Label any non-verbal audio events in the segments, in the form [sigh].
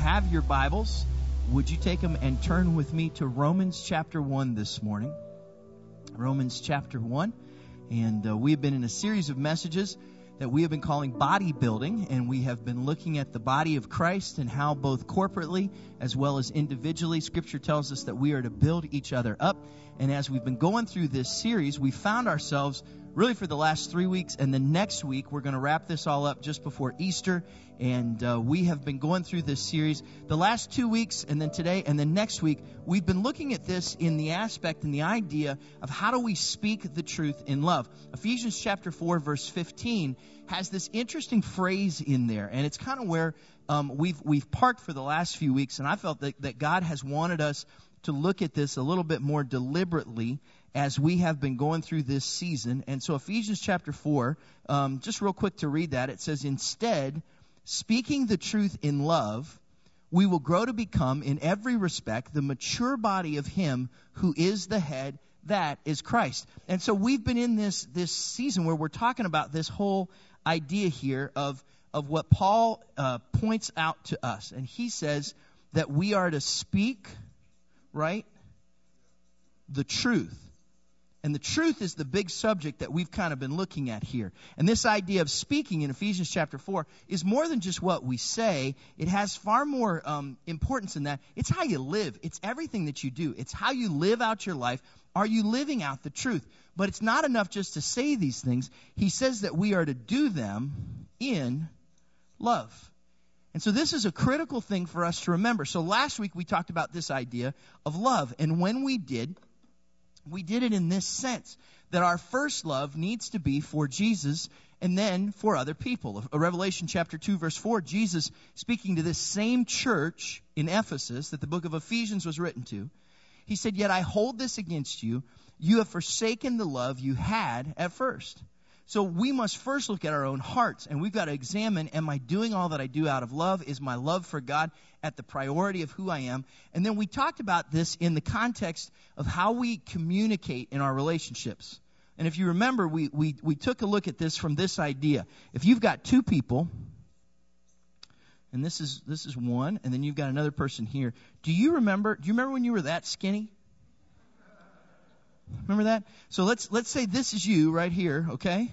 have your Bibles, would you take them and turn with me to Romans chapter 1 this morning? Romans chapter 1. And uh, we have been in a series of messages that we have been calling bodybuilding, and we have been looking at the body of Christ and how both corporately as well as individually, Scripture tells us that we are to build each other up. And as we've been going through this series, we found ourselves really for the last three weeks. And then next week, we're going to wrap this all up just before Easter. And uh, we have been going through this series the last two weeks, and then today, and then next week. We've been looking at this in the aspect and the idea of how do we speak the truth in love. Ephesians chapter 4, verse 15 has this interesting phrase in there, and it's kind of where um, we've, we've parked for the last few weeks. And I felt that, that God has wanted us to look at this a little bit more deliberately as we have been going through this season. And so, Ephesians chapter 4, um, just real quick to read that, it says, Instead, speaking the truth in love, we will grow to become, in every respect, the mature body of Him who is the head, that is Christ. And so, we've been in this, this season where we're talking about this whole idea here of, of what Paul uh, points out to us. And he says that we are to speak, right? The truth and the truth is the big subject that we've kind of been looking at here. And this idea of speaking in Ephesians chapter 4 is more than just what we say. It has far more um, importance than that. It's how you live, it's everything that you do, it's how you live out your life. Are you living out the truth? But it's not enough just to say these things. He says that we are to do them in love. And so this is a critical thing for us to remember. So last week we talked about this idea of love. And when we did, we did it in this sense that our first love needs to be for Jesus and then for other people. Revelation chapter 2 verse 4, Jesus speaking to this same church in Ephesus that the book of Ephesians was written to, he said, "Yet I hold this against you, you have forsaken the love you had at first." So we must first look at our own hearts and we've got to examine am I doing all that I do out of love? Is my love for God at the priority of who I am? And then we talked about this in the context of how we communicate in our relationships. And if you remember, we, we, we took a look at this from this idea. If you've got two people, and this is this is one, and then you've got another person here. Do you remember? Do you remember when you were that skinny? Remember that? So let's let's say this is you right here, okay?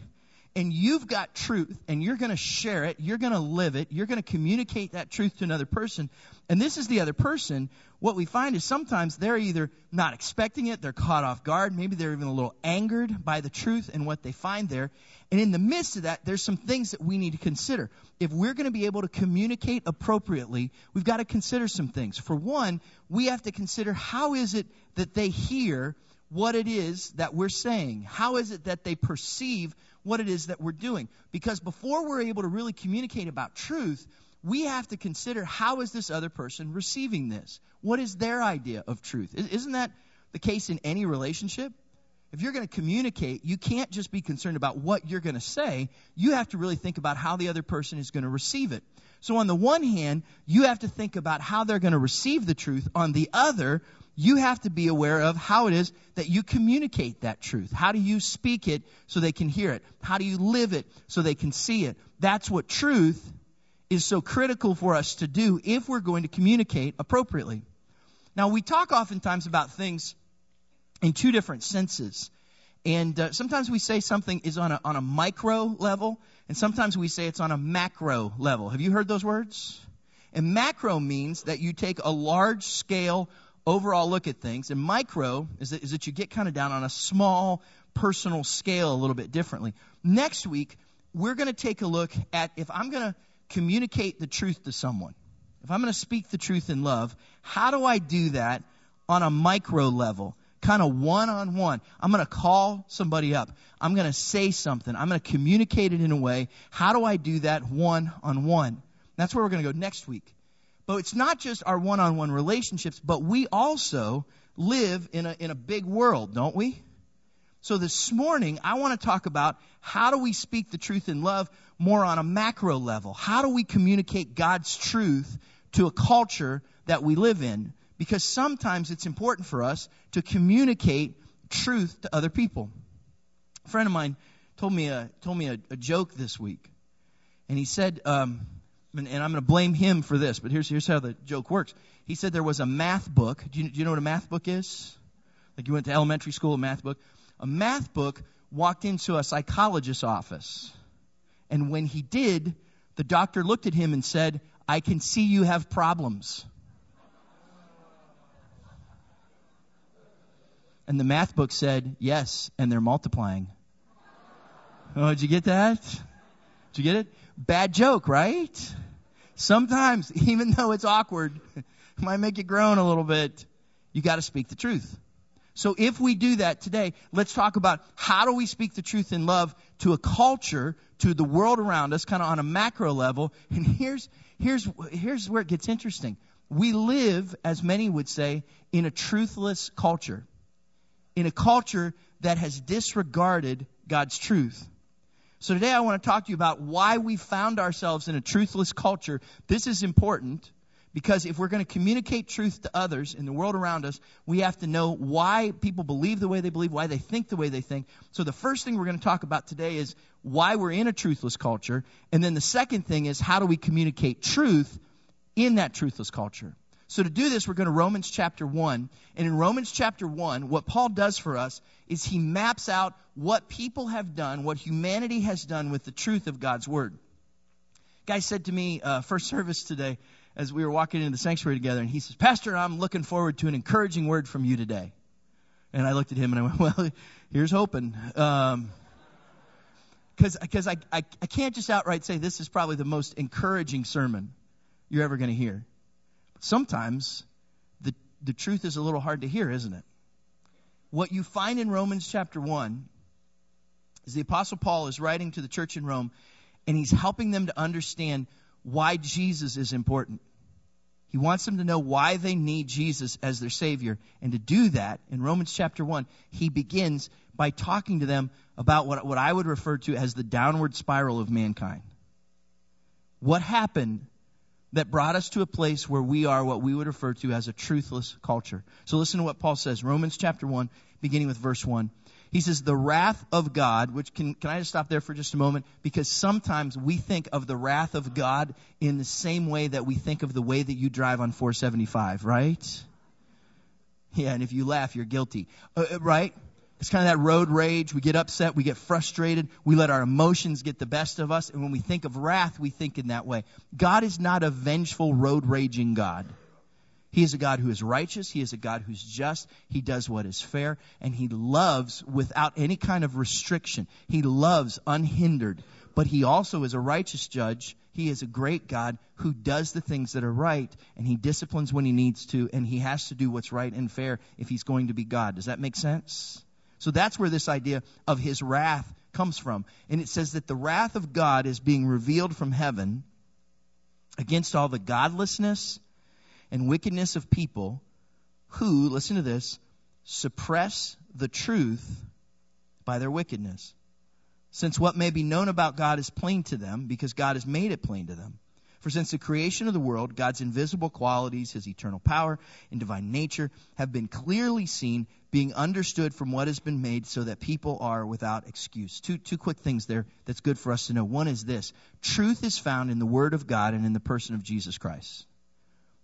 And you've got truth and you're going to share it, you're going to live it, you're going to communicate that truth to another person. And this is the other person. What we find is sometimes they're either not expecting it, they're caught off guard, maybe they're even a little angered by the truth and what they find there. And in the midst of that, there's some things that we need to consider. If we're going to be able to communicate appropriately, we've got to consider some things. For one, we have to consider how is it that they hear what it is that we're saying? How is it that they perceive what it is that we're doing? Because before we're able to really communicate about truth, we have to consider how is this other person receiving this? What is their idea of truth? Isn't that the case in any relationship? If you're going to communicate, you can't just be concerned about what you're going to say. You have to really think about how the other person is going to receive it. So on the one hand, you have to think about how they're going to receive the truth. On the other, you have to be aware of how it is that you communicate that truth. How do you speak it so they can hear it? How do you live it so they can see it? That's what truth is so critical for us to do if we're going to communicate appropriately. Now, we talk oftentimes about things in two different senses. And uh, sometimes we say something is on a, on a micro level, and sometimes we say it's on a macro level. Have you heard those words? And macro means that you take a large scale overall look at things. And micro is that, is that you get kind of down on a small personal scale a little bit differently. Next week, we're going to take a look at if I'm going to communicate the truth to someone, if I'm going to speak the truth in love, how do I do that on a micro level? Kind of one on one. I'm going to call somebody up. I'm going to say something. I'm going to communicate it in a way. How do I do that one on one? That's where we're going to go next week. But it's not just our one on one relationships, but we also live in a, in a big world, don't we? So this morning, I want to talk about how do we speak the truth in love more on a macro level? How do we communicate God's truth to a culture that we live in? Because sometimes it's important for us to communicate truth to other people. A friend of mine told me a, told me a, a joke this week. And he said, um, and, and I'm going to blame him for this, but here's, here's how the joke works. He said there was a math book. Do you, do you know what a math book is? Like you went to elementary school, a math book. A math book walked into a psychologist's office. And when he did, the doctor looked at him and said, I can see you have problems. And the math book said, yes, and they're multiplying. Oh, did you get that? Did you get it? Bad joke, right? Sometimes, [laughs] even though it's awkward, might make you groan a little bit, you gotta speak the truth. So if we do that today, let's talk about how do we speak the truth in love to a culture, to the world around us, kind of on a macro level. And here's, here's, here's where it gets interesting. We live, as many would say, in a truthless culture. In a culture that has disregarded God's truth. So today I want to talk to you about why we found ourselves in a truthless culture. This is important because if we're going to communicate truth to others in the world around us, we have to know why people believe the way they believe, why they think the way they think. So the first thing we're going to talk about today is why we're in a truthless culture. And then the second thing is how do we communicate truth in that truthless culture. So to do this, we're going to Romans chapter 1. And in Romans chapter 1, what Paul does for us is he maps out what people have done, what humanity has done with the truth of God's word. Guy said to me, uh, first service today, as we were walking into the sanctuary together, and he says, Pastor, I'm looking forward to an encouraging word from you today. And I looked at him and I went, [laughs] Well, here's hoping. Um, because I, I, I can't just outright say this is probably the most encouraging sermon you're ever going to hear. Sometimes the, the truth is a little hard to hear, isn't it? What you find in Romans chapter 1 is the Apostle Paul is writing to the church in Rome, and he's helping them to understand why Jesus is important. He wants them to know why they need Jesus as their Savior. And to do that, in Romans chapter 1, he begins by talking to them about what, what I would refer to as the downward spiral of mankind. What happened that brought us to a place where we are what we would refer to as a truthless culture. So listen to what Paul says. Romans chapter 1, beginning with verse 1. He says, the wrath of God, which can, can I just stop there for just a moment? Because sometimes we think of the wrath of God in the same way that we think of the way that you drive on 475, right? Yeah, and if you laugh, you're guilty. Uh, uh, right? It's kind of that road rage. We get upset. We get frustrated. We let our emotions get the best of us. And when we think of wrath, we think in that way. God is not a vengeful, road raging God. He is a God who is righteous. He is a God who's just. He does what is fair. And He loves without any kind of restriction. He loves unhindered. But He also is a righteous judge. He is a great God who does the things that are right and He disciplines when He needs to and He has to do what's right and fair if He's going to be God. Does that make sense? So that's where this idea of His wrath comes from. And it says that the wrath of God is being revealed from heaven against all the godlessness and wickedness of people who, listen to this, suppress the truth by their wickedness. Since what may be known about God is plain to them, because God has made it plain to them. For since the creation of the world, God's invisible qualities, his eternal power and divine nature, have been clearly seen, being understood from what has been made, so that people are without excuse. Two, two quick things there that's good for us to know. One is this truth is found in the Word of God and in the person of Jesus Christ.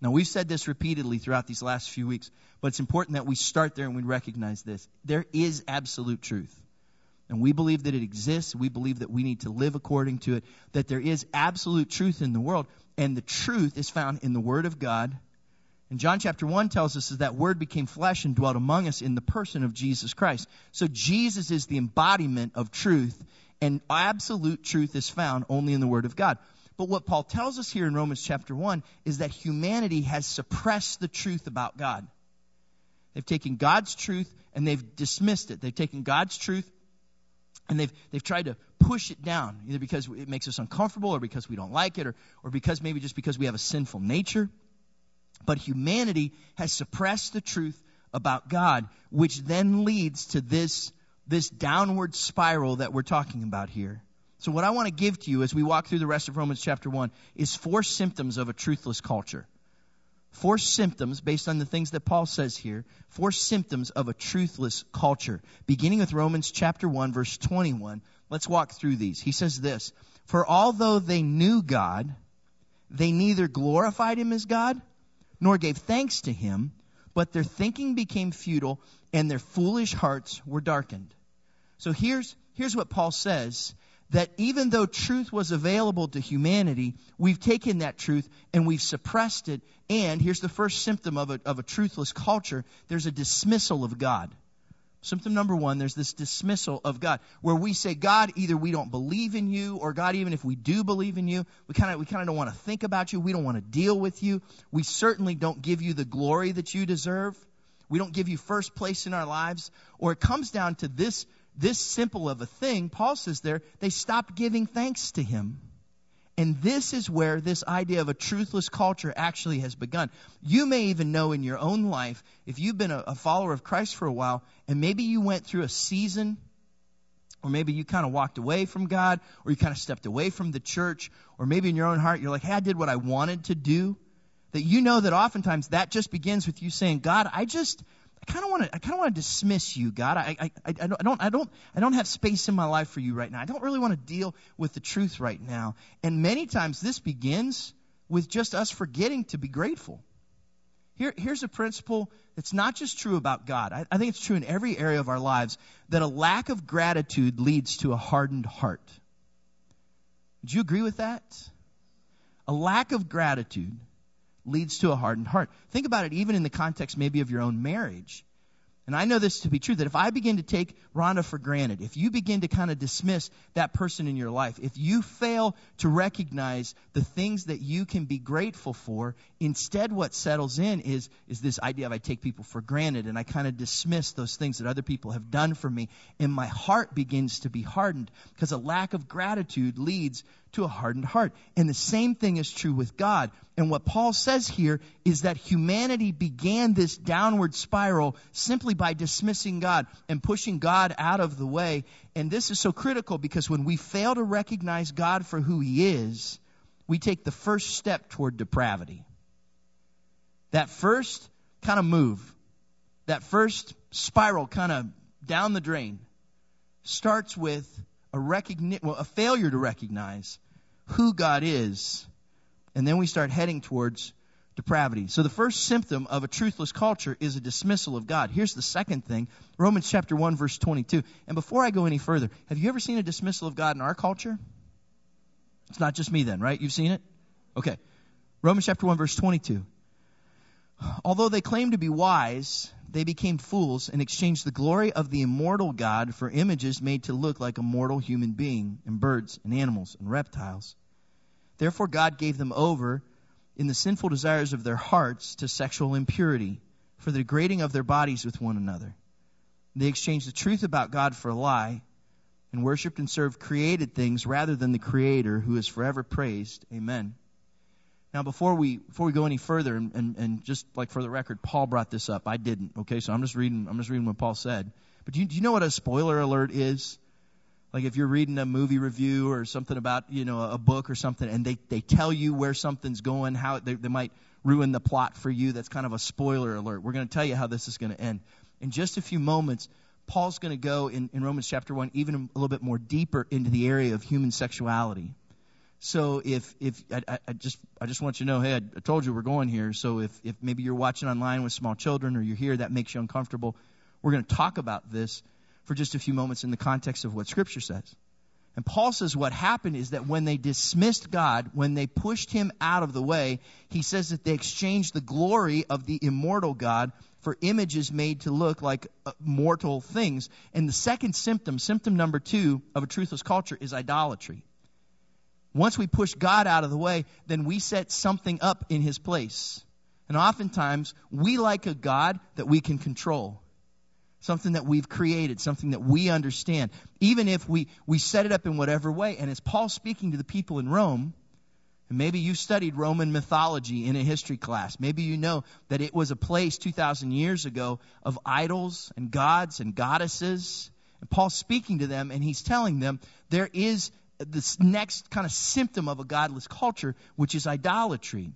Now, we've said this repeatedly throughout these last few weeks, but it's important that we start there and we recognize this. There is absolute truth. And we believe that it exists. We believe that we need to live according to it, that there is absolute truth in the world. And the truth is found in the Word of God. And John chapter 1 tells us that that Word became flesh and dwelt among us in the person of Jesus Christ. So Jesus is the embodiment of truth, and absolute truth is found only in the Word of God. But what Paul tells us here in Romans chapter 1 is that humanity has suppressed the truth about God. They've taken God's truth and they've dismissed it. They've taken God's truth and they've, they've tried to push it down, either because it makes us uncomfortable or because we don't like it or, or because maybe just because we have a sinful nature. But humanity has suppressed the truth about God, which then leads to this, this downward spiral that we're talking about here. So, what I want to give to you as we walk through the rest of Romans chapter 1 is four symptoms of a truthless culture. Four symptoms, based on the things that Paul says here, four symptoms of a truthless culture. Beginning with Romans chapter 1, verse 21, let's walk through these. He says this For although they knew God, They neither glorified him as God nor gave thanks to him, but their thinking became futile and their foolish hearts were darkened. So here's, here's what Paul says that even though truth was available to humanity, we've taken that truth and we've suppressed it. And here's the first symptom of a, of a truthless culture there's a dismissal of God. Symptom number one, there's this dismissal of God, where we say, God, either we don't believe in you, or God, even if we do believe in you, we kind of we kind of don't want to think about you. We don't want to deal with you. We certainly don't give you the glory that you deserve. We don't give you first place in our lives. Or it comes down to this this simple of a thing. Paul says there, they stopped giving thanks to him. And this is where this idea of a truthless culture actually has begun. You may even know in your own life, if you've been a, a follower of Christ for a while, and maybe you went through a season, or maybe you kind of walked away from God, or you kind of stepped away from the church, or maybe in your own heart you're like, hey, I did what I wanted to do. That you know that oftentimes that just begins with you saying, God, I just, I kind of want to I kind of want to dismiss you, God. I, I, I, don't, I don't I don't I don't have space in my life for you right now. I don't really want to deal with the truth right now. And many times this begins with just us forgetting to be grateful. Here, here's a principle that's not just true about God. I, I think it's true in every area of our lives that a lack of gratitude leads to a hardened heart. Would you agree with that? A lack of gratitude leads to a hardened heart. Think about it even in the context maybe of your own marriage. And I know this to be true that if I begin to take Rhonda for granted, if you begin to kind of dismiss that person in your life, if you fail to recognize the things that you can be grateful for, instead what settles in is, is this idea of I take people for granted and I kind of dismiss those things that other people have done for me. And my heart begins to be hardened because a lack of gratitude leads to a hardened heart. And the same thing is true with God. And what Paul says here is that humanity began this downward spiral simply by dismissing God and pushing God out of the way. And this is so critical because when we fail to recognize God for who He is, we take the first step toward depravity. That first kind of move, that first spiral kind of down the drain, starts with a, recogni- well, a failure to recognize who God is, and then we start heading towards depravity. So the first symptom of a truthless culture is a dismissal of God. Here's the second thing Romans chapter 1, verse 22. And before I go any further, have you ever seen a dismissal of God in our culture? It's not just me then, right? You've seen it? Okay. Romans chapter 1, verse 22. Although they claimed to be wise, they became fools and exchanged the glory of the immortal God for images made to look like a mortal human being, and birds, and animals, and reptiles. Therefore, God gave them over in the sinful desires of their hearts to sexual impurity, for the degrading of their bodies with one another. They exchanged the truth about God for a lie, and worshiped and served created things rather than the Creator, who is forever praised. Amen. Now, before we before we go any further, and, and, and, just like for the record, Paul brought this up. I didn't. Okay, so I'm just reading. I'm just reading what Paul said. But do you, do you know what a spoiler alert is? Like if you're reading a movie review or something about you know a book or something, and they they tell you where something's going, how they, they might ruin the plot for you. That's kind of a spoiler alert. We're going to tell you how this is going to end in just a few moments. Paul's going to go in, in Romans chapter 1 even a little bit more deeper into the area of human sexuality. So if if I, I, just I just want you to know, hey, I, I told you we're going here. So if if maybe you're watching online with small children or you're here, that makes you uncomfortable. We're going to talk about this for just a few moments in the context of what Scripture says. And Paul says what happened is that when they dismissed God, when they pushed him out of the way, he says that they exchanged the glory of the immortal God for images made to look like uh, mortal things. And the second symptom, symptom number two of a truthless culture, is idolatry. Once we push God out of the way, then we set something up in his place. And oftentimes, we like a God that we can control. Something that we've created, something that we understand. Even if we, we set it up in whatever way. And as Paul speaking to the people in Rome, and maybe you studied Roman mythology in a history class. Maybe you know that it was a place 2,000 years ago of idols and gods and goddesses. And Paul's speaking to them, and he's telling them there is this next kind of symptom of a godless culture, which is idolatry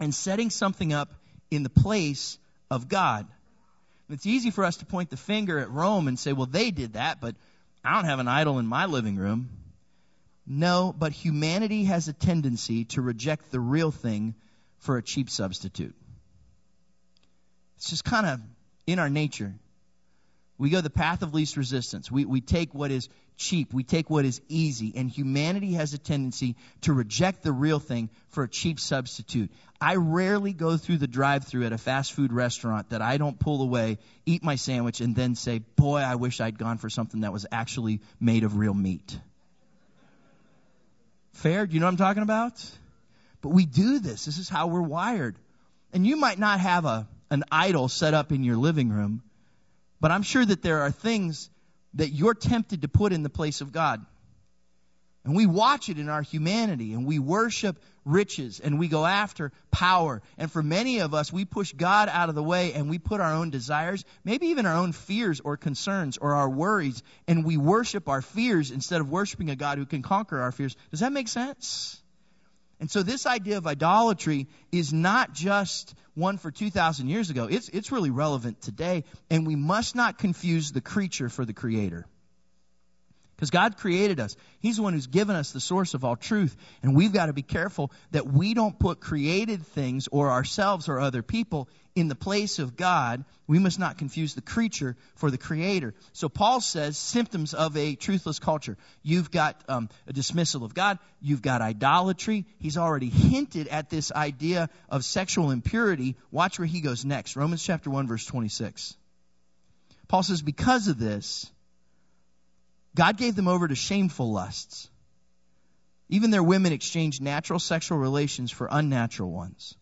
and setting something up in the place of God. It's easy for us to point the finger at Rome and say, well, they did that, but I don't have an idol in my living room. No, but humanity has a tendency to reject the real thing for a cheap substitute. It's just kind of in our nature. We go the path of least resistance. We, we take what is cheap. We take what is easy. And humanity has a tendency to reject the real thing for a cheap substitute. I rarely go through the drive through at a fast food restaurant that I don't pull away, eat my sandwich, and then say, boy, I wish I'd gone for something that was actually made of real meat. Fair? Do you know what I'm talking about? But we do this. This is how we're wired. And you might not have a, an idol set up in your living room but I'm sure that there are things that you're tempted to put in the place of God. And we watch it in our humanity and we worship riches and we go after power. And for many of us, we push God out of the way and we put our own desires, maybe even our own fears or concerns or our worries, and we worship our fears instead of worshiping a God who can conquer our fears. Does that make sense? And so this idea of idolatry is not just one for 2,000 years ago. It's, it's really relevant today. And we must not confuse the creature for the creator. Because God created us. He's the one who's given us the source of all truth. And we've got to be careful that we don't put created things or ourselves or other people in the place of God. We must not confuse the creature for the creator. So Paul says symptoms of a truthless culture. You've got um, a dismissal of God. You've got idolatry. He's already hinted at this idea of sexual impurity. Watch where he goes next. Romans chapter 1 verse 26. Paul says, because of this, God gave them over to shameful lusts. Even their women exchanged natural sexual relations for unnatural ones.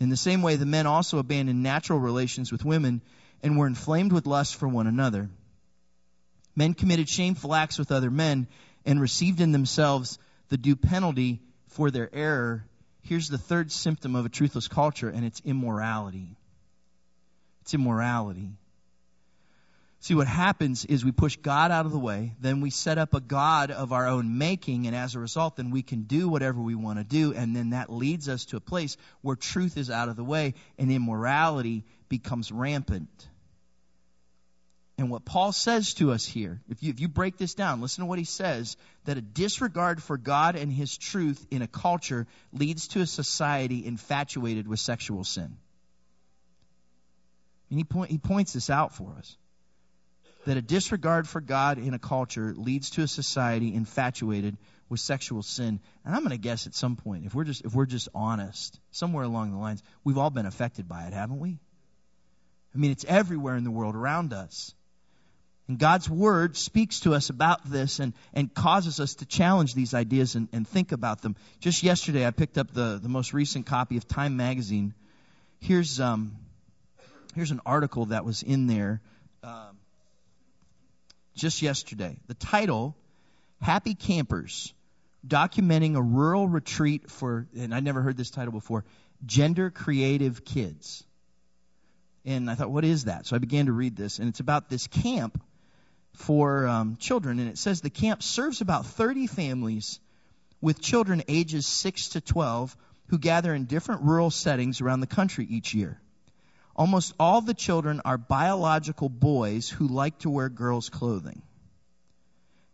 In the same way, the men also abandoned natural relations with women and were inflamed with lust for one another. Men committed shameful acts with other men and received in themselves the due penalty for their error. Here's the third symptom of a truthless culture, and it's immorality. It's immorality. See, what happens is we push God out of the way, then we set up a God of our own making, and as a result, then we can do whatever we want to do, and then that leads us to a place where truth is out of the way and immorality becomes rampant. And what Paul says to us here, if you, if you break this down, listen to what he says that a disregard for God and his truth in a culture leads to a society infatuated with sexual sin. And he, point, he points this out for us that a disregard for God in a culture leads to a society infatuated with sexual sin. And I'm going to guess at some point, if we're just if we're just honest, somewhere along the lines, we've all been affected by it, haven't we? I mean, it's everywhere in the world around us. And God's Word speaks to us about this and, and causes us to challenge these ideas and, and think about them. Just yesterday, I picked up the, the most recent copy of Time Magazine. Here's, um, here's an article that was in there. Um, just yesterday. The title, Happy Campers, documenting a rural retreat for, and I never heard this title before, gender creative kids. And I thought, what is that? So I began to read this, and it's about this camp for um, children. And it says the camp serves about 30 families with children ages 6 to 12 who gather in different rural settings around the country each year. Almost all the children are biological boys who like to wear girls' clothing.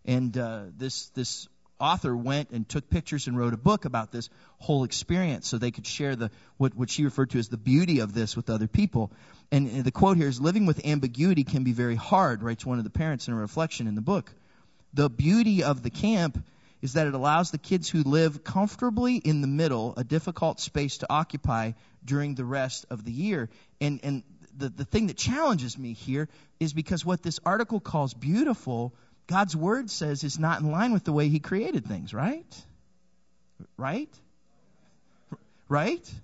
And uh, this this author went and took pictures and wrote a book about this whole experience so they could share the what, what she referred to as the beauty of this with other people. And the quote here is living with ambiguity can be very hard, writes one of the parents in a reflection in the book. The beauty of the camp is that it allows the kids who live comfortably in the middle a difficult space to occupy during the rest of the year. And, and the, the thing that challenges me here is because what this article calls beautiful, God's word says is not in line with the way he created things, right? Right? Right?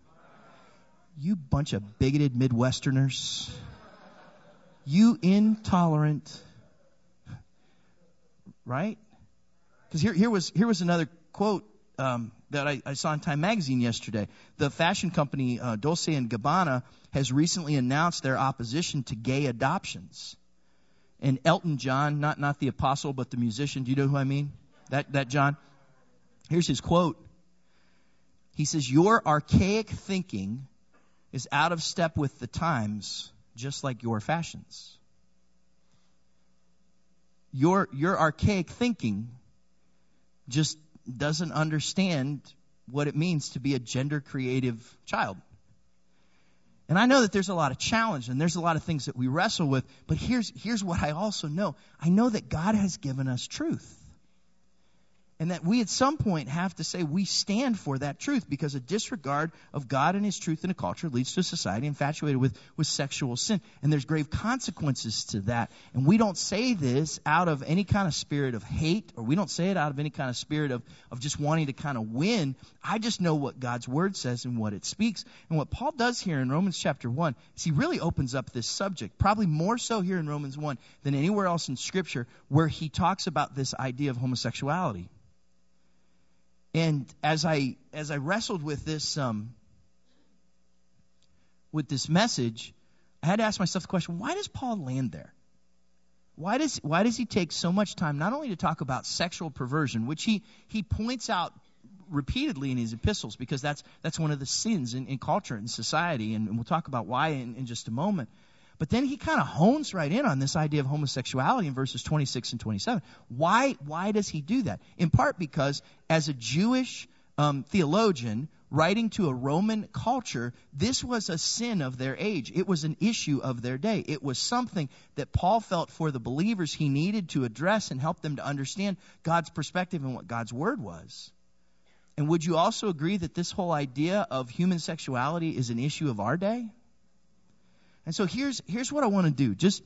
You bunch of bigoted Midwesterners. You intolerant. Right? Because here, here was here was another quote um, that I, I, saw in Time Magazine yesterday. The fashion company uh, Dolce and Gabbana has recently announced their opposition to gay adoptions. And Elton John, not not the apostle, but the musician. Do you know who I mean? That that John. Here's his quote. He says, "Your archaic thinking is out of step with the times, just like your fashions." Your your archaic thinking just doesn't understand what it means to be a gender creative child. And I know that there's a lot of challenge and there's a lot of things that we wrestle with, but here's, here's what I also know. I know that God has given us truth. And that we at some point have to say we stand for that truth because a disregard of God and His truth in a culture leads to a society infatuated with, with sexual sin. And there's grave consequences to that. And we don't say this out of any kind of spirit of hate or we don't say it out of any kind of spirit of, of just wanting to kind of win. I just know what God's Word says and what it speaks. And what Paul does here in Romans chapter 1 is he really opens up this subject, probably more so here in Romans 1 than anywhere else in Scripture, where he talks about this idea of homosexuality. And as I as I wrestled with this um, with this message, I had to ask myself the question: Why does Paul land there? Why does why does he take so much time not only to talk about sexual perversion, which he he points out repeatedly in his epistles, because that's that's one of the sins in, in culture and society, and, we'll talk about why in, in just a moment. But then he kind of hones right in on this idea of homosexuality in verses 26 and 27. Why, why does he do that? In part because as a Jewish um, theologian writing to a Roman culture, this was a sin of their age. It was an issue of their day. It was something that Paul felt for the believers he needed to address and help them to understand God's perspective and what God's word was. And would you also agree that this whole idea of human sexuality is an issue of our day? And so here's here's what I want to do. Just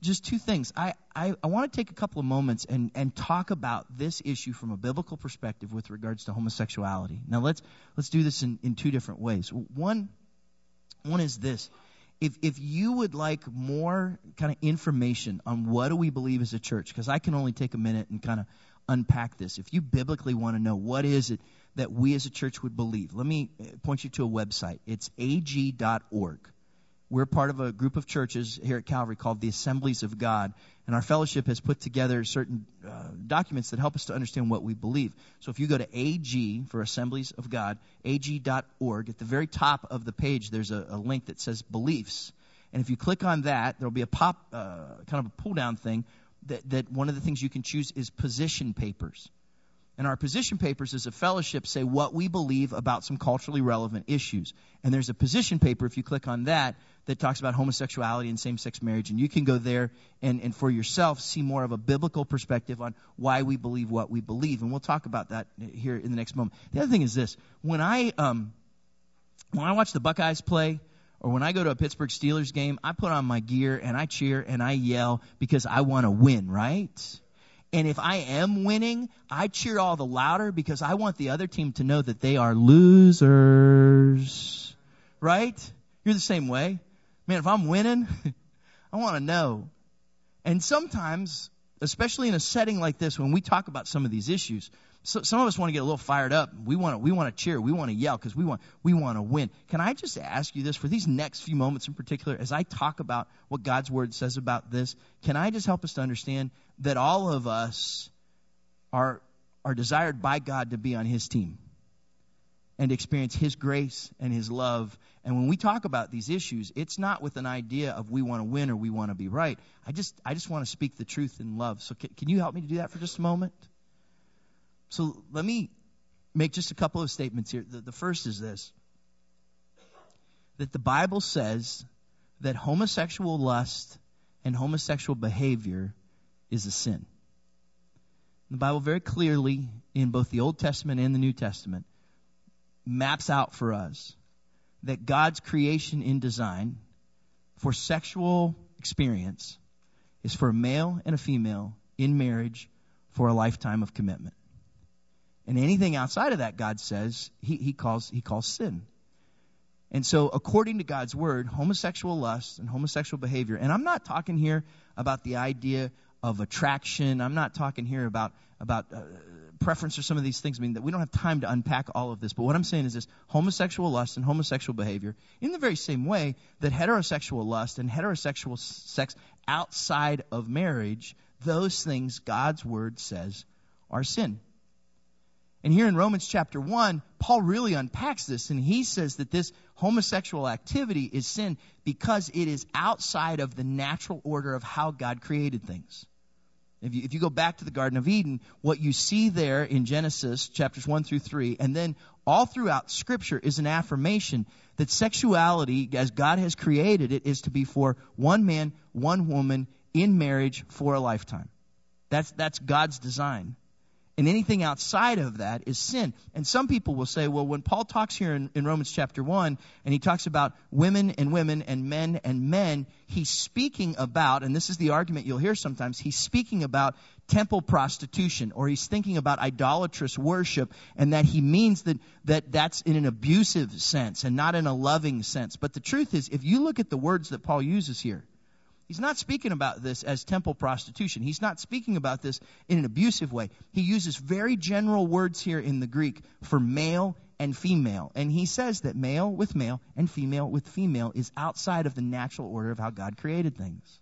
just two things. I, I, I want to take a couple of moments and, and talk about this issue from a biblical perspective with regards to homosexuality. Now let's let's do this in, in two different ways. One one is this. If if you would like more kind of information on what do we believe as a church, because I can only take a minute and kind of unpack this. If you biblically want to know what is it that we as a church would believe, let me point you to a website. It's ag.org. We're part of a group of churches here at Calvary called the Assemblies of God, and our fellowship has put together certain uh, documents that help us to understand what we believe. So if you go to AG for Assemblies of God, ag.org, at the very top of the page there's a, a link that says beliefs. And if you click on that, there'll be a pop, uh, kind of a pull down thing that, that one of the things you can choose is position papers. And our position papers as a fellowship say what we believe about some culturally relevant issues. And there's a position paper, if you click on that, that talks about homosexuality and same sex marriage. And you can go there and, and for yourself see more of a biblical perspective on why we believe what we believe. And we'll talk about that here in the next moment. The other thing is this when I, um, when I watch the Buckeyes play, or when I go to a Pittsburgh Steelers game, I put on my gear and I cheer and I yell because I want to win, right? And if I am winning, I cheer all the louder because I want the other team to know that they are losers. Right? You're the same way. Man, if I'm winning, [laughs] I want to know. And sometimes, especially in a setting like this, when we talk about some of these issues, so, some of us want to get a little fired up. We want to, we want to cheer. We want to yell because we want, we want to win. Can I just ask you this for these next few moments in particular, as I talk about what God's word says about this, can I just help us to understand that all of us are, are desired by God to be on His team? and experience His grace and His love. And when we talk about these issues, it's not with an idea of we want to win or we want to be right. I just, I just want to speak the truth in love. So can, can you help me to do that for just a moment? So let me make just a couple of statements here. The, the first is this that the Bible says that homosexual lust and homosexual behavior is a sin. The Bible very clearly, in both the Old Testament and the New Testament, maps out for us that God's creation in design for sexual experience is for a male and a female in marriage for a lifetime of commitment. And anything outside of that, God says, he, he, calls, he calls sin. And so, according to God's word, homosexual lust and homosexual behavior, and I'm not talking here about the idea of attraction. I'm not talking here about about uh, preference or some of these things. I mean, that we don't have time to unpack all of this. But what I'm saying is this: homosexual lust and homosexual behavior, in the very same way that heterosexual lust and heterosexual sex outside of marriage, those things God's word says are sin. And here in Romans chapter 1, Paul really unpacks this and he says that this homosexual activity is sin because it is outside of the natural order of how God created things. If you, if you go back to the Garden of Eden, what you see there in Genesis chapters 1 through 3, and then all throughout Scripture is an affirmation that sexuality, as God has created it, is to be for one man, one woman in marriage for a lifetime. That's, that's God's design. And anything outside of that is sin. And some people will say, well, when Paul talks here in, in, Romans chapter 1, and he talks about women and women and men and men, he's speaking about, and this is the argument you'll hear sometimes, he's speaking about temple prostitution, or he's thinking about idolatrous worship, and that he means that, that that's in an abusive sense and not in a loving sense. But the truth is, if you look at the words that Paul uses here, He's not speaking about this as temple prostitution. He's not speaking about this in an abusive way. He uses very general words here in the Greek for male and female. And he says that male with male and female with female is outside of the natural order of how God created things.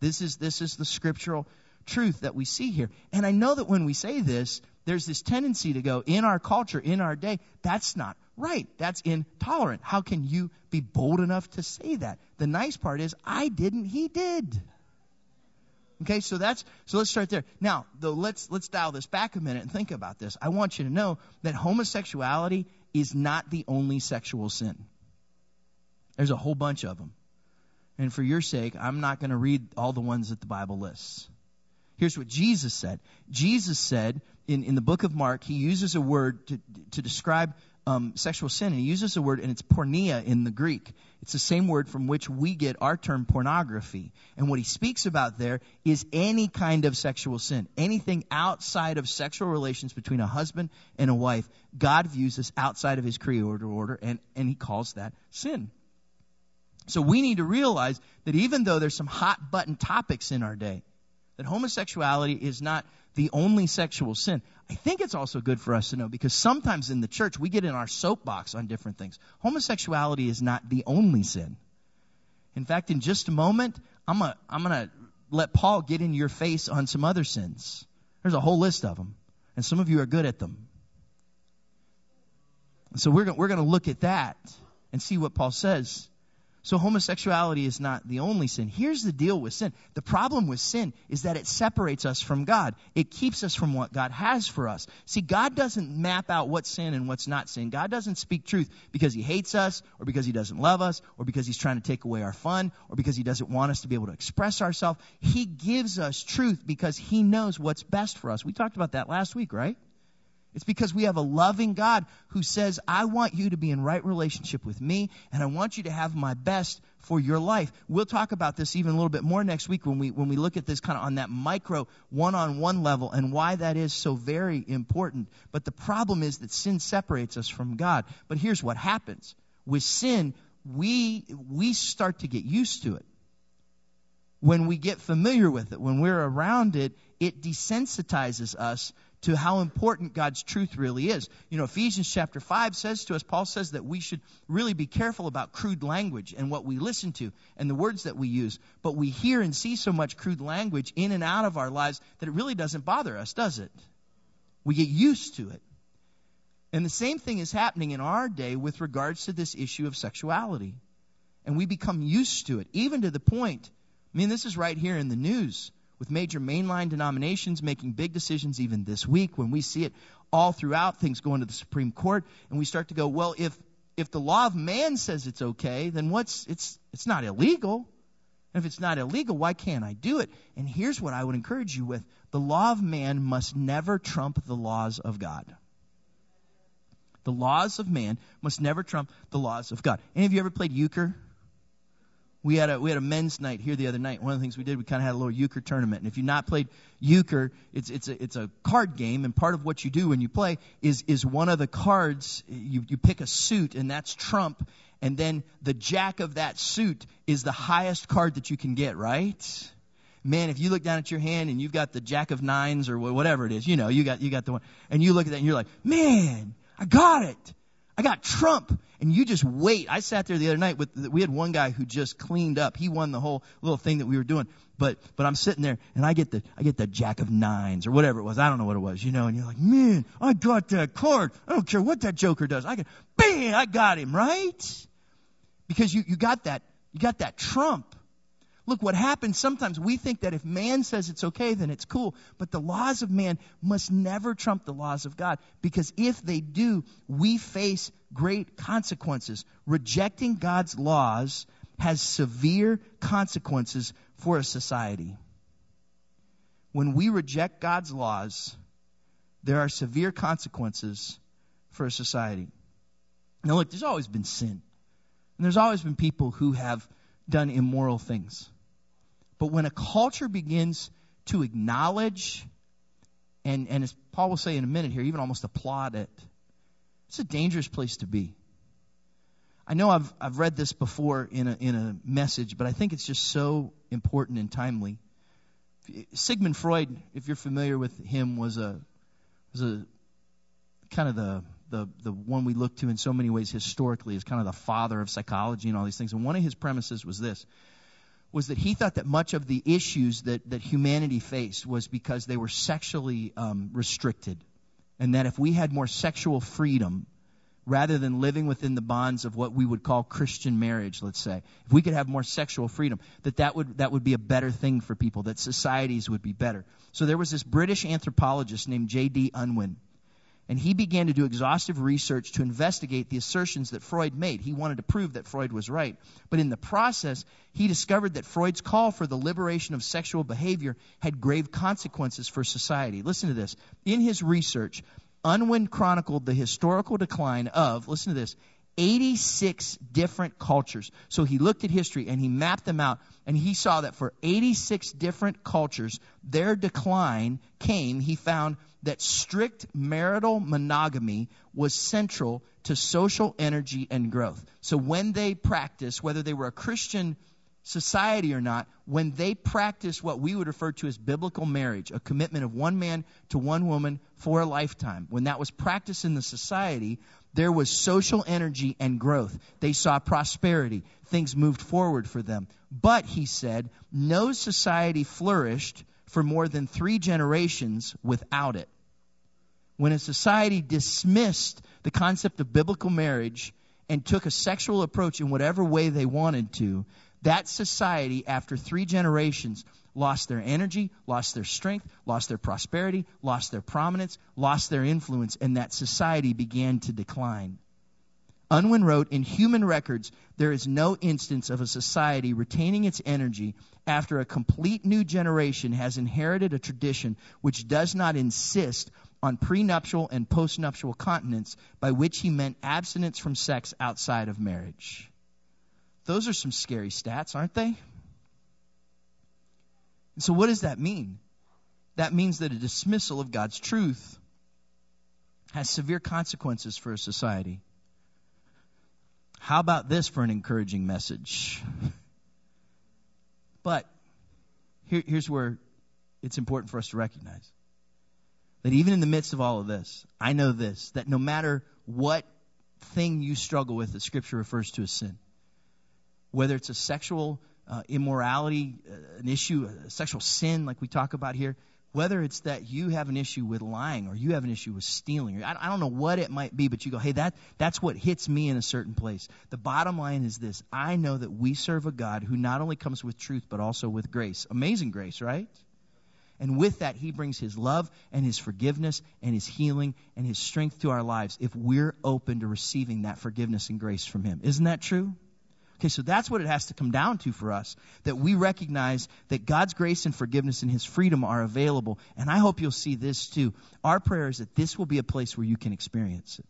This is, this is the scriptural truth that we see here. And I know that when we say this, there's this tendency to go in our culture, in our day, that's not right. That's intolerant. How can you be bold enough to say that? The nice part is, I didn't, he did. Okay, so that's so let's start there. Now, though let's let's dial this back a minute and think about this. I want you to know that homosexuality is not the only sexual sin. There's a whole bunch of them. And for your sake, I'm not going to read all the ones that the Bible lists. Here's what Jesus said. Jesus said in, in the book of Mark, he uses a word to, to describe um, sexual sin, and he uses a word, and it's porneia in the Greek. It's the same word from which we get our term pornography. And what he speaks about there is any kind of sexual sin, anything outside of sexual relations between a husband and a wife. God views this outside of his creator order, and, and he calls that sin. So we need to realize that even though there's some hot button topics in our day, that homosexuality is not the only sexual sin. I think it's also good for us to know because sometimes in the church we get in our soapbox on different things. Homosexuality is not the only sin. In fact, in just a moment, I'm going I'm to let Paul get in your face on some other sins. There's a whole list of them, and some of you are good at them. So we're, we're going to look at that and see what Paul says. So homosexuality is not the only sin. Here's the deal with sin. The problem with sin is that it separates us from God. It keeps us from what God has for us. See, God doesn't map out what's sin and what's not sin. God doesn't speak truth because he hates us or because he doesn't love us or because he's trying to take away our fun or because he doesn't want us to be able to express ourselves. He gives us truth because he knows what's best for us. We talked about that last week, right? It's because we have a loving God who says, I want you to be in right relationship with me, and I want you to have my best for your life. We'll talk about this even a little bit more next week when we, when we look at this kind of on that micro one on one level and why that is so very important. But the problem is that sin separates us from God. But here's what happens. With sin, we, we start to get used to it. When we get familiar with it, when we're around it, it desensitizes us to how important God's truth really is. You know, Ephesians chapter 5 says to us, Paul says that we should really be careful about crude language and what we listen to and the words that we use. But we hear and see so much crude language in and out of our lives that it really doesn't bother us, does it? We get used to it. And the same thing is happening in our day with regards to this issue of sexuality. And we become used to it, even to the point, I mean, this is right here in the news with major mainline denominations making big decisions even this week when we see it all throughout things going to the Supreme Court and we start to go, well, if if the law of man says it's okay, then what's it's it's not illegal. And if it's not illegal, why can't I do it? And here's what I would encourage you with. The law of man must never trump the laws of God. The laws of man must never trump the laws of God. Any of you ever played euchre? We had a we had a men's night here the other night. One of the things we did, we kind of had a little euchre tournament. And if you've not played euchre, it's it's a it's a card game, and part of what you do when you play is is one of the cards you you pick a suit, and that's trump, and then the jack of that suit is the highest card that you can get, right? Man, if you look down at your hand and you've got the jack of nines or whatever it is, you know, you got you got the one, and you look at that and you're like, man, I got it. I got Trump. And you just wait. I sat there the other night with, we had one guy who just cleaned up. He won the whole little thing that we were doing. But, but I'm sitting there and I get the, I get the jack of nines or whatever it was. I don't know what it was, you know, and you're like, man, I got that card. I don't care what that joker does. I can, bang, I got him, right? Because you, you got that, you got that trump. Look, what happens sometimes, we think that if man says it's okay, then it's cool. But the laws of man must never trump the laws of God. Because if they do, we face great consequences. Rejecting God's laws has severe consequences for a society. When we reject God's laws, there are severe consequences for a society. Now, look, there's always been sin. And there's always been people who have done immoral things. But when a culture begins to acknowledge, and, and as Paul will say in a minute here, even almost applaud it, it's a dangerous place to be. I know I've, I've read this before in a, in a message, but I think it's just so important and timely. Sigmund Freud, if you're familiar with him, was a, was a kind of the, the, the one we look to in so many ways historically as kind of the father of psychology and all these things. And one of his premises was this was that he thought that much of the issues that, that humanity faced was because they were sexually um, restricted. And that if we had more sexual freedom, rather than living within the bonds of what we would call Christian marriage, let's say, if we could have more sexual freedom, that that would, that would be a better thing for people, that societies would be better. So there was this British anthropologist named J.D. Unwin and he began to do exhaustive research to investigate the assertions that Freud made. He wanted to prove that Freud was right. But in the process, he discovered that Freud's call for the liberation of sexual behavior had grave consequences for society. Listen to this. In his research, Unwin chronicled the historical decline of, listen to this, 86 different cultures. So he looked at history and he mapped them out, and he saw that for 86 different cultures, their decline came, he found that strict marital monogamy was central to social energy and growth. So when they practiced, whether they were a Christian society or not, when they practiced what we would refer to as biblical marriage, a commitment of one man to one woman for a lifetime, when that was practiced in the society, there was social energy and growth. They saw prosperity. Things moved forward for them. But, he said, no society flourished for more than three generations without it. When a society dismissed the concept of biblical marriage and took a sexual approach in whatever way they wanted to, that society, after three generations, lost their energy, lost their strength, lost their prosperity, lost their prominence, lost their influence, and that society began to decline. Unwin wrote, In human records, there is no instance of a society retaining its energy after a complete new generation has inherited a tradition which does not insist on prenuptial and postnuptial continence, by which he meant abstinence from sex outside of marriage. Those are some scary stats, aren't they? And so, what does that mean? That means that a dismissal of God's truth has severe consequences for a society. How about this for an encouraging message? but here, here's where it's important for us to recognize that even in the midst of all of this, I know this that no matter what thing you struggle with that Scripture refers to as sin, whether it's a sexual uh, immorality, uh, an issue, a sexual sin like we talk about here, whether it's that you have an issue with lying or you have an issue with stealing, I, I don't know what it might be, but you go, hey, that, that's what hits me in a certain place. The bottom line is this I know that we serve a God who not only comes with truth, but also with grace. Amazing grace, right? And with that, He brings His love and His forgiveness and His healing and His strength to our lives if we're open to receiving that forgiveness and grace from Him. Isn't that true? Okay, so that's what it has to come down to for us. That we recognize that God's grace and forgiveness and His freedom are available. And I hope you'll see this too. Our prayer is that this will be a place where you can experience it.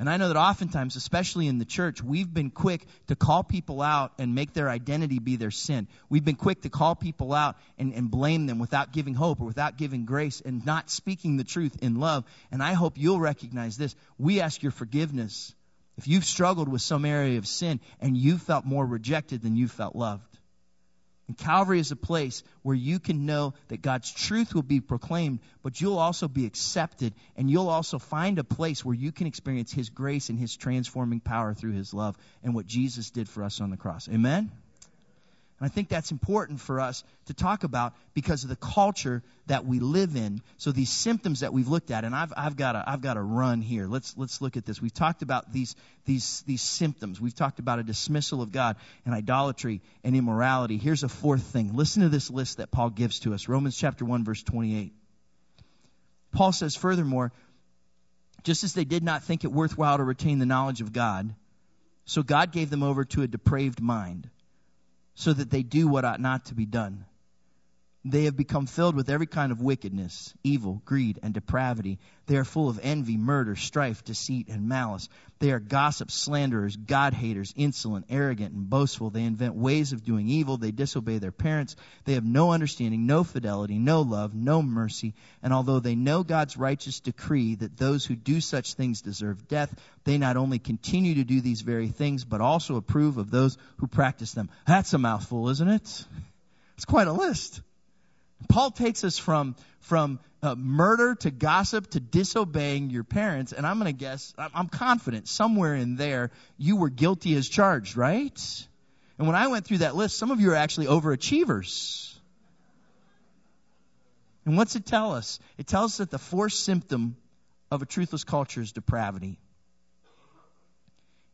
And I know that oftentimes, especially in the church, we've been quick to call people out and make their identity be their sin. We've been quick to call people out and, and blame them without giving hope or without giving grace and not speaking the truth in love. And I hope you'll recognize this. We ask your forgiveness if you've struggled with some area of sin and you felt more rejected than you felt loved. And Calvary is a place where you can know that God's truth will be proclaimed, but you'll also be accepted, and you'll also find a place where you can experience His grace and His transforming power through His love and what Jesus did for us on the cross. Amen? And I think that's important for us to talk about because of the culture that we live in. So these symptoms that we've looked at, and I've, I've got a, I've got a run here. Let's, let's look at this. We've talked about these, these, these symptoms. We've talked about a dismissal of God and idolatry and immorality. Here's a fourth thing. Listen to this list that Paul gives to us. Romans chapter 1 verse 28. Paul says, furthermore, just as they did not think it worthwhile to retain the knowledge of God, so God gave them over to a depraved mind so that they do what ought not to be done. They have become filled with every kind of wickedness, evil, greed, and depravity. They are full of envy, murder, strife, deceit, and malice. They are gossips, slanderers, God haters, insolent, arrogant, and boastful. They invent ways of doing evil. They disobey their parents. They have no understanding, no fidelity, no love, no mercy. And although they know God's righteous decree that those who do such things deserve death, they not only continue to do these very things, but also approve of those who practice them. That's a mouthful, isn't it? It's quite a list. Paul takes us from from uh, murder to gossip to disobeying your parents, and I'm going to guess, I'm confident somewhere in there you were guilty as charged, right? And when I went through that list, some of you are actually overachievers. And what's it tell us? It tells us that the fourth symptom of a truthless culture is depravity.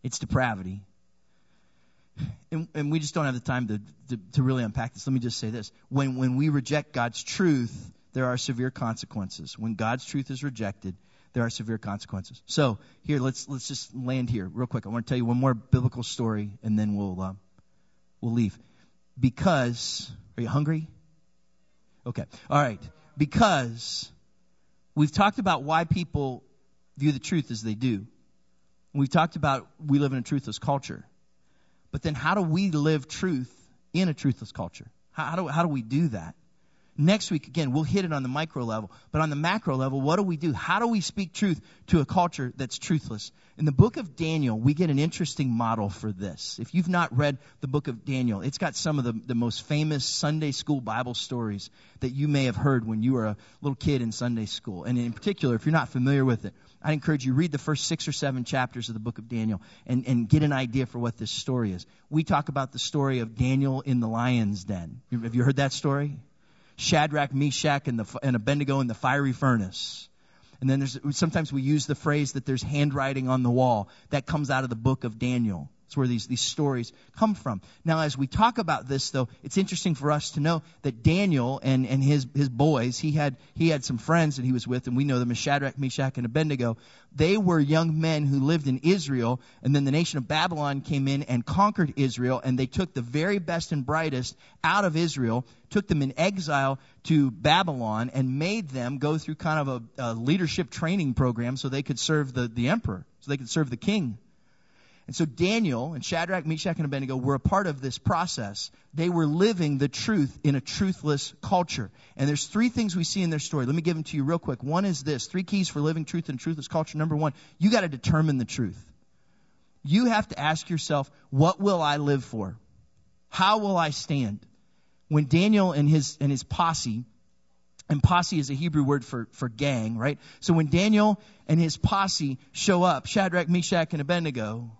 It's depravity and, and we just don't have the time to, to, to really unpack this. Let me just say this. When, when we reject God's truth, there are severe consequences. When God's truth is rejected, there are severe consequences. So here, let's let's just land here real quick. I want to tell you one more biblical story, and then we'll uh, we'll leave. Because are you hungry? Okay, all right. Because we've talked about why people view the truth as they do. We've talked about we live in a truthless culture. But then how do we live truth in a truthless culture? How, how, do, how do we do that? Next week, again, we'll hit it on the micro level. But on the macro level, what do we do? How do we speak truth to a culture that's truthless? In the book of Daniel, we get an interesting model for this. If you've not read the book of Daniel, it's got some of the, the most famous Sunday school Bible stories that you may have heard when you were a little kid in Sunday school. And in particular, if you're not familiar with it, I encourage you read the first six or seven chapters of the book of Daniel and, and get an idea for what this story is. We talk about the story of Daniel in the lion's den. Have you heard that story? Shadrach, Meshach, and, the, and Abednego in the fiery furnace. And then there's, sometimes we use the phrase that there's handwriting on the wall. That comes out of the book of Daniel. It's where these, these stories come from. Now, as we talk about this, though, it's interesting for us to know that Daniel and, and his, his boys, he had, he had some friends that he was with, and we know them as Shadrach, Meshach, and Abednego. They were young men who lived in Israel, and then the nation of Babylon came in and conquered Israel, and they took the very best and brightest out of Israel, took them in exile to Babylon, and made them go through kind of a, a leadership training program so they could serve the, the emperor, so they could serve the king. And so Daniel and Shadrach, Meshach, and Abednego were a part of this process. They were living the truth in a truthless culture. And there's three things we see in their story. Let me give them to you real quick. One is this three keys for living truth in a truthless culture. Number one, you got to determine the truth. You have to ask yourself, what will I live for? How will I stand? When Daniel and his, and his posse, and posse is a Hebrew word for, for gang, right? So when Daniel and his posse show up, Shadrach, Meshach, and Abednego,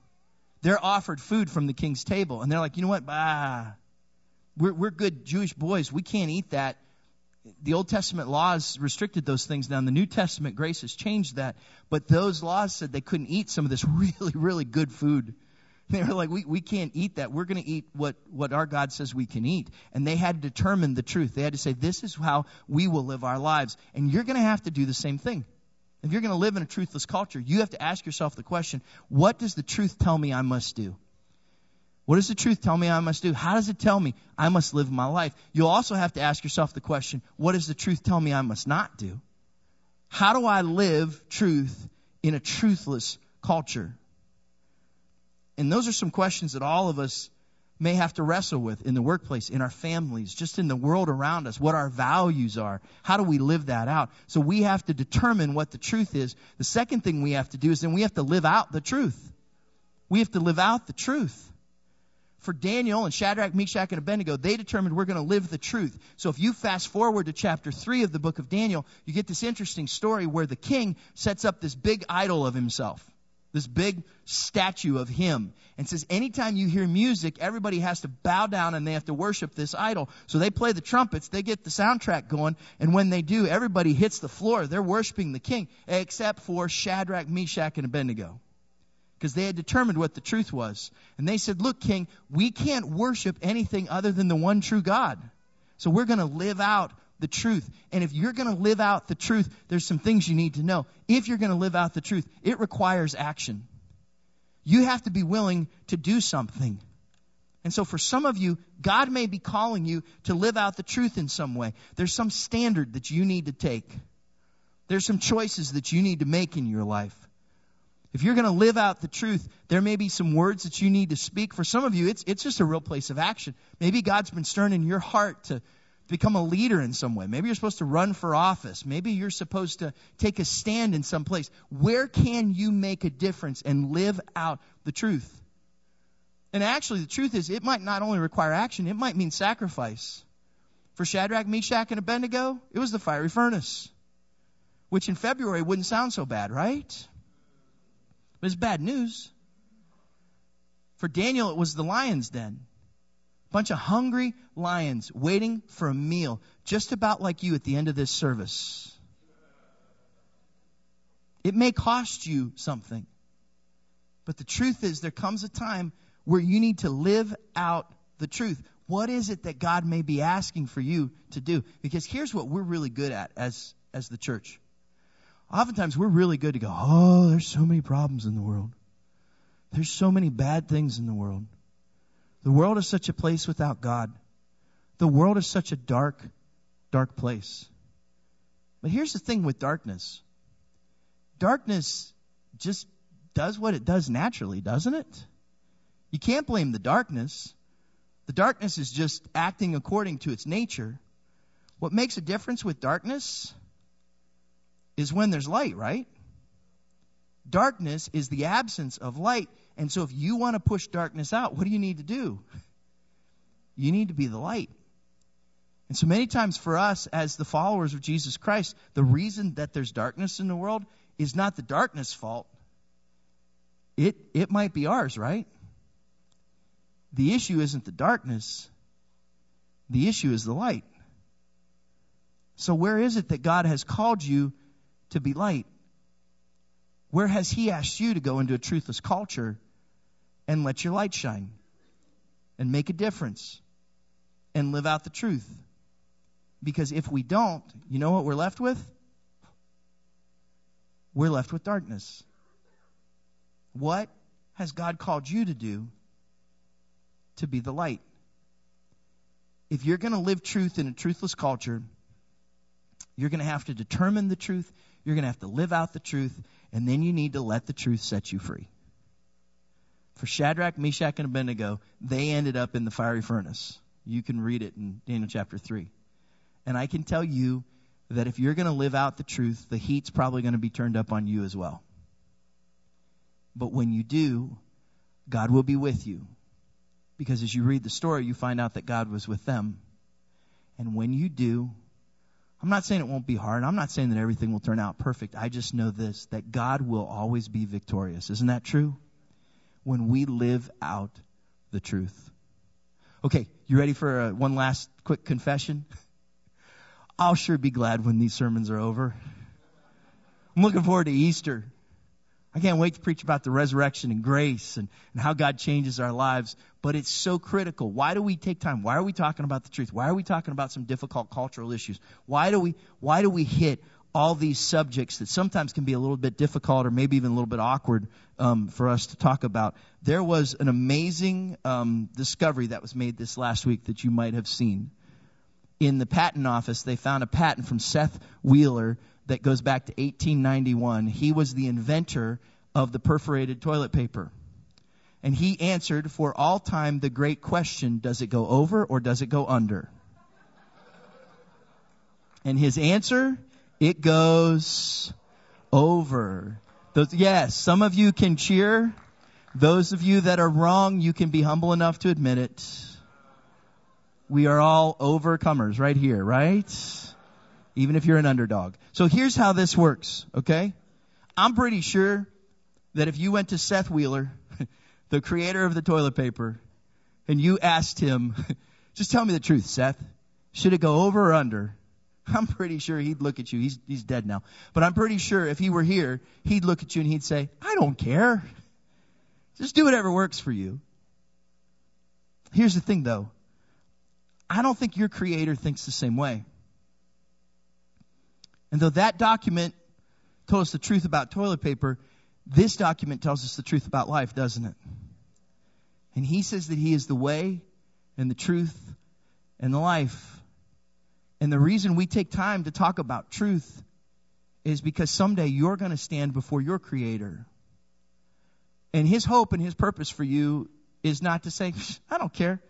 they're offered food from the king's table, and they're like, you know what? Bah, we're, we're good Jewish boys. We can't eat that. The Old Testament laws restricted those things. Now, the New Testament grace has changed that, but those laws said they couldn't eat some of this [laughs] really, really good food. They were like, we, we can't eat that. We're going to eat what, what our God says we can eat. And they had to determine the truth. They had to say, this is how we will live our lives. And you're going to have to do the same thing. If you're going to live in a truthless culture, you have to ask yourself the question what does the truth tell me I must do? What does the truth tell me I must do? How does it tell me I must live my life? You'll also have to ask yourself the question what does the truth tell me I must not do? How do I live truth in a truthless culture? And those are some questions that all of us may have to wrestle with in the workplace, in our families, just in the world around us, what our values are. How do we live that out? So we have to determine what the truth is. The second thing we have to do is then we have to live out the truth. We have to live out the truth. For Daniel and Shadrach, Meshach, and Abednego, they determined we're going to live the truth. So if you fast forward to chapter 3 of the book of Daniel, you get this interesting story where the king sets up this big idol of himself. This big statue of him and says anytime you hear music everybody has to bow down and they have to worship this idol. So they play the trumpets they get the soundtrack going and when they do everybody hits the floor. They're worshiping the king except for shadrach meshach and abednego because they had determined what the truth was. And they said look king we can't worship anything other than the one true god. So we're going to live out the truth. And if you're going to live out the truth, there's some things you need to know. If you're going to live out the truth, it requires action. You have to be willing to do something. And so for some of you, God may be calling you to live out the truth in some way. There's some standard that you need to take. There's some choices that you need to make in your life. If you're going to live out the truth, there may be some words that you need to speak. For some of you, it's, it's just a real place of action. Maybe God's been stirring in your heart to, become a leader in some way. Maybe you're supposed to run for office. Maybe you're supposed to take a stand in some place. Where can you make a difference and live out the truth? And actually, the truth is, it might not only require action, it might mean sacrifice. For Shadrach, Meshach, and Abednego, it was the fiery furnace, which in February wouldn't sound so bad, right? But it's bad news. For Daniel, it was the lion's den bunch of hungry lions waiting for a meal, just about like you at the end of this service. It may cost you something. But the truth is, there comes a time where you need to live out the truth. What is it that God may be asking for you to do? Because here's what we're really good at as, as the church. Oftentimes we're really good to go, oh, there's so many problems in the world. There's so many bad things in the world. The world is such a place without God. The world is such a dark, dark place. But here's the thing with darkness darkness just does what it does naturally, doesn't it? You can't blame the darkness. The darkness is just acting according to its nature. What makes a difference with darkness is when there's light, right? Darkness is the absence of light. And so if you want to push darkness out, what do you need to do? You need to be the light. And so many times for us as the followers of Jesus Christ, the reason that there's darkness in the world is not the darkness fault. It it might be ours, right? The issue isn't the darkness. The issue is the light. So where is it that God has called you to be light? Where has He asked you to go into a truthless culture and let your light shine and make a difference and live out the truth? Because if we don't, you know what we're left with? We're left with darkness. What has God called you to do to be the light? If you're going to live truth in a truthless culture, you're going to have to determine the truth. You're going to have to live out the truth and then you need to let the truth set you free. For Shadrach, Meshach, and Abednego, they ended up in the fiery furnace. You can read it in Daniel chapter 3. And I can tell you that if you're going to live out the truth, the heat's probably going to be turned up on you as well. But when you do, God will be with you. Because as you read the story, you find out that God was with them. And when you do, I'm not saying it won't be hard. I'm not saying that everything will turn out perfect. I just know this that God will always be victorious. Isn't that true? When we live out the truth. Okay, you ready for a, one last quick confession? [laughs] I'll sure be glad when these sermons are over. I'm looking forward to Easter. I can't wait to preach about the resurrection and grace and, and how God changes our lives. But it's so critical. Why do we take time? Why are we talking about the truth? Why are we talking about some difficult cultural issues? Why do we, why do we hit all these subjects that sometimes can be a little bit difficult or maybe even a little bit awkward um, for us to talk about? There was an amazing um, discovery that was made this last week that you might have seen. In the patent office, they found a patent from Seth Wheeler that goes back to 1891. He was the inventor of the perforated toilet paper. And he answered for all time the great question does it go over or does it go under? And his answer, it goes over. Those, yes, some of you can cheer. Those of you that are wrong, you can be humble enough to admit it. We are all overcomers right here, right? even if you're an underdog. So here's how this works, okay? I'm pretty sure that if you went to Seth Wheeler, [laughs] the creator of the toilet paper, and you asked him, [laughs] just tell me the truth, Seth, should it go over or under? [laughs] I'm pretty sure he'd look at you. He's, he's dead now. But I'm pretty sure if he were here, he'd look at you and he'd say, I don't care. Just do whatever works for you. Here's the thing though. I don't think your creator thinks the same way. And though that document told us the truth about toilet paper, this document tells us the truth about life, doesn't it? And he says that he is the way and the truth and the life. And the reason we take time to talk about truth is because someday you're going to stand before your creator. And his hope and his purpose for you is not to say, I don't care,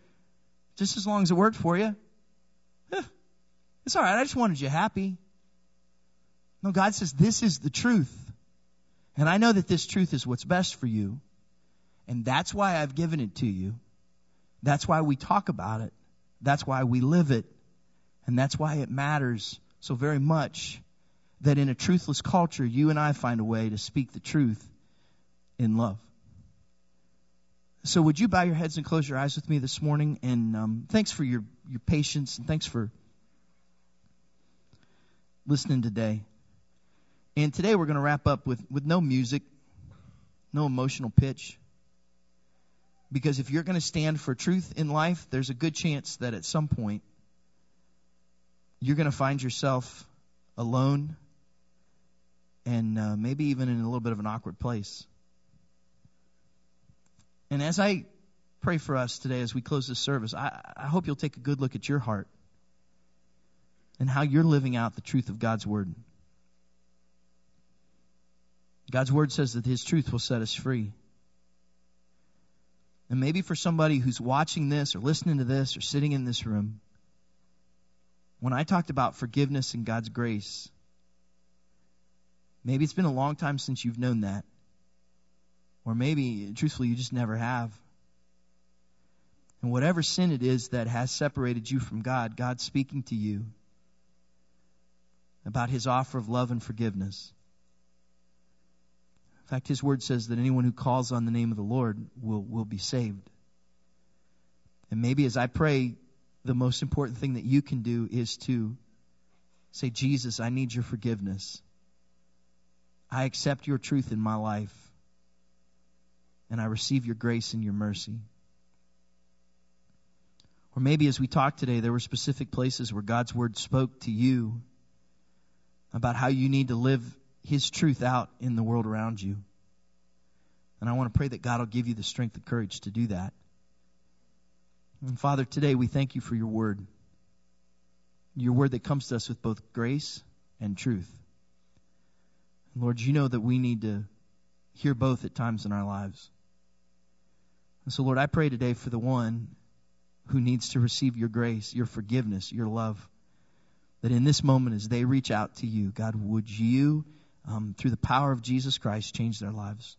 just as long as it worked for you. It's all right. I just wanted you happy. No, God says this is the truth. And I know that this truth is what's best for you. And that's why I've given it to you. That's why we talk about it. That's why we live it. And that's why it matters so very much that in a truthless culture, you and I find a way to speak the truth in love. So, would you bow your heads and close your eyes with me this morning? And um, thanks for your, your patience and thanks for listening today. And today we're going to wrap up with, with no music, no emotional pitch. Because if you're going to stand for truth in life, there's a good chance that at some point you're going to find yourself alone and uh, maybe even in a little bit of an awkward place. And as I pray for us today as we close this service, I, I hope you'll take a good look at your heart and how you're living out the truth of God's Word. God's Word says that His truth will set us free. And maybe for somebody who's watching this or listening to this or sitting in this room, when I talked about forgiveness and God's grace, maybe it's been a long time since you've known that. Or maybe, truthfully, you just never have. And whatever sin it is that has separated you from God, God's speaking to you about his offer of love and forgiveness. In fact, his word says that anyone who calls on the name of the Lord will, will be saved. And maybe as I pray the most important thing that you can do is to say, Jesus, I need your forgiveness. I accept your truth in my life. And I receive your grace and your mercy. Or maybe as we talked today, there were specific places where God's word spoke to you about how you need to live his truth out in the world around you. And I want to pray that God will give you the strength and courage to do that. And Father, today we thank you for your word. Your word that comes to us with both grace and truth. And Lord, you know that we need to hear both at times in our lives. And so, Lord, I pray today for the one who needs to receive your grace, your forgiveness, your love. That in this moment, as they reach out to you, God, would you, um, through the power of Jesus Christ, change their lives?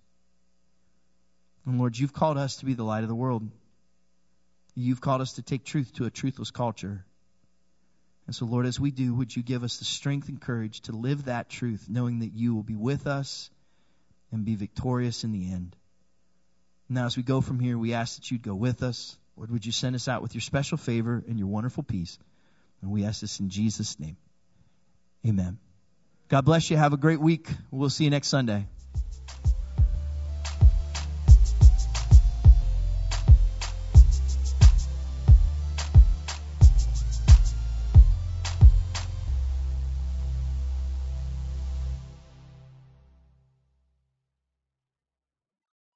And Lord, you've called us to be the light of the world. You've called us to take truth to a truthless culture. And so, Lord, as we do, would you give us the strength and courage to live that truth, knowing that you will be with us and be victorious in the end. Now, as we go from here, we ask that you'd go with us. Lord, would you send us out with your special favor and your wonderful peace? And we ask this in Jesus' name. Amen. God bless you. Have a great week. We'll see you next Sunday.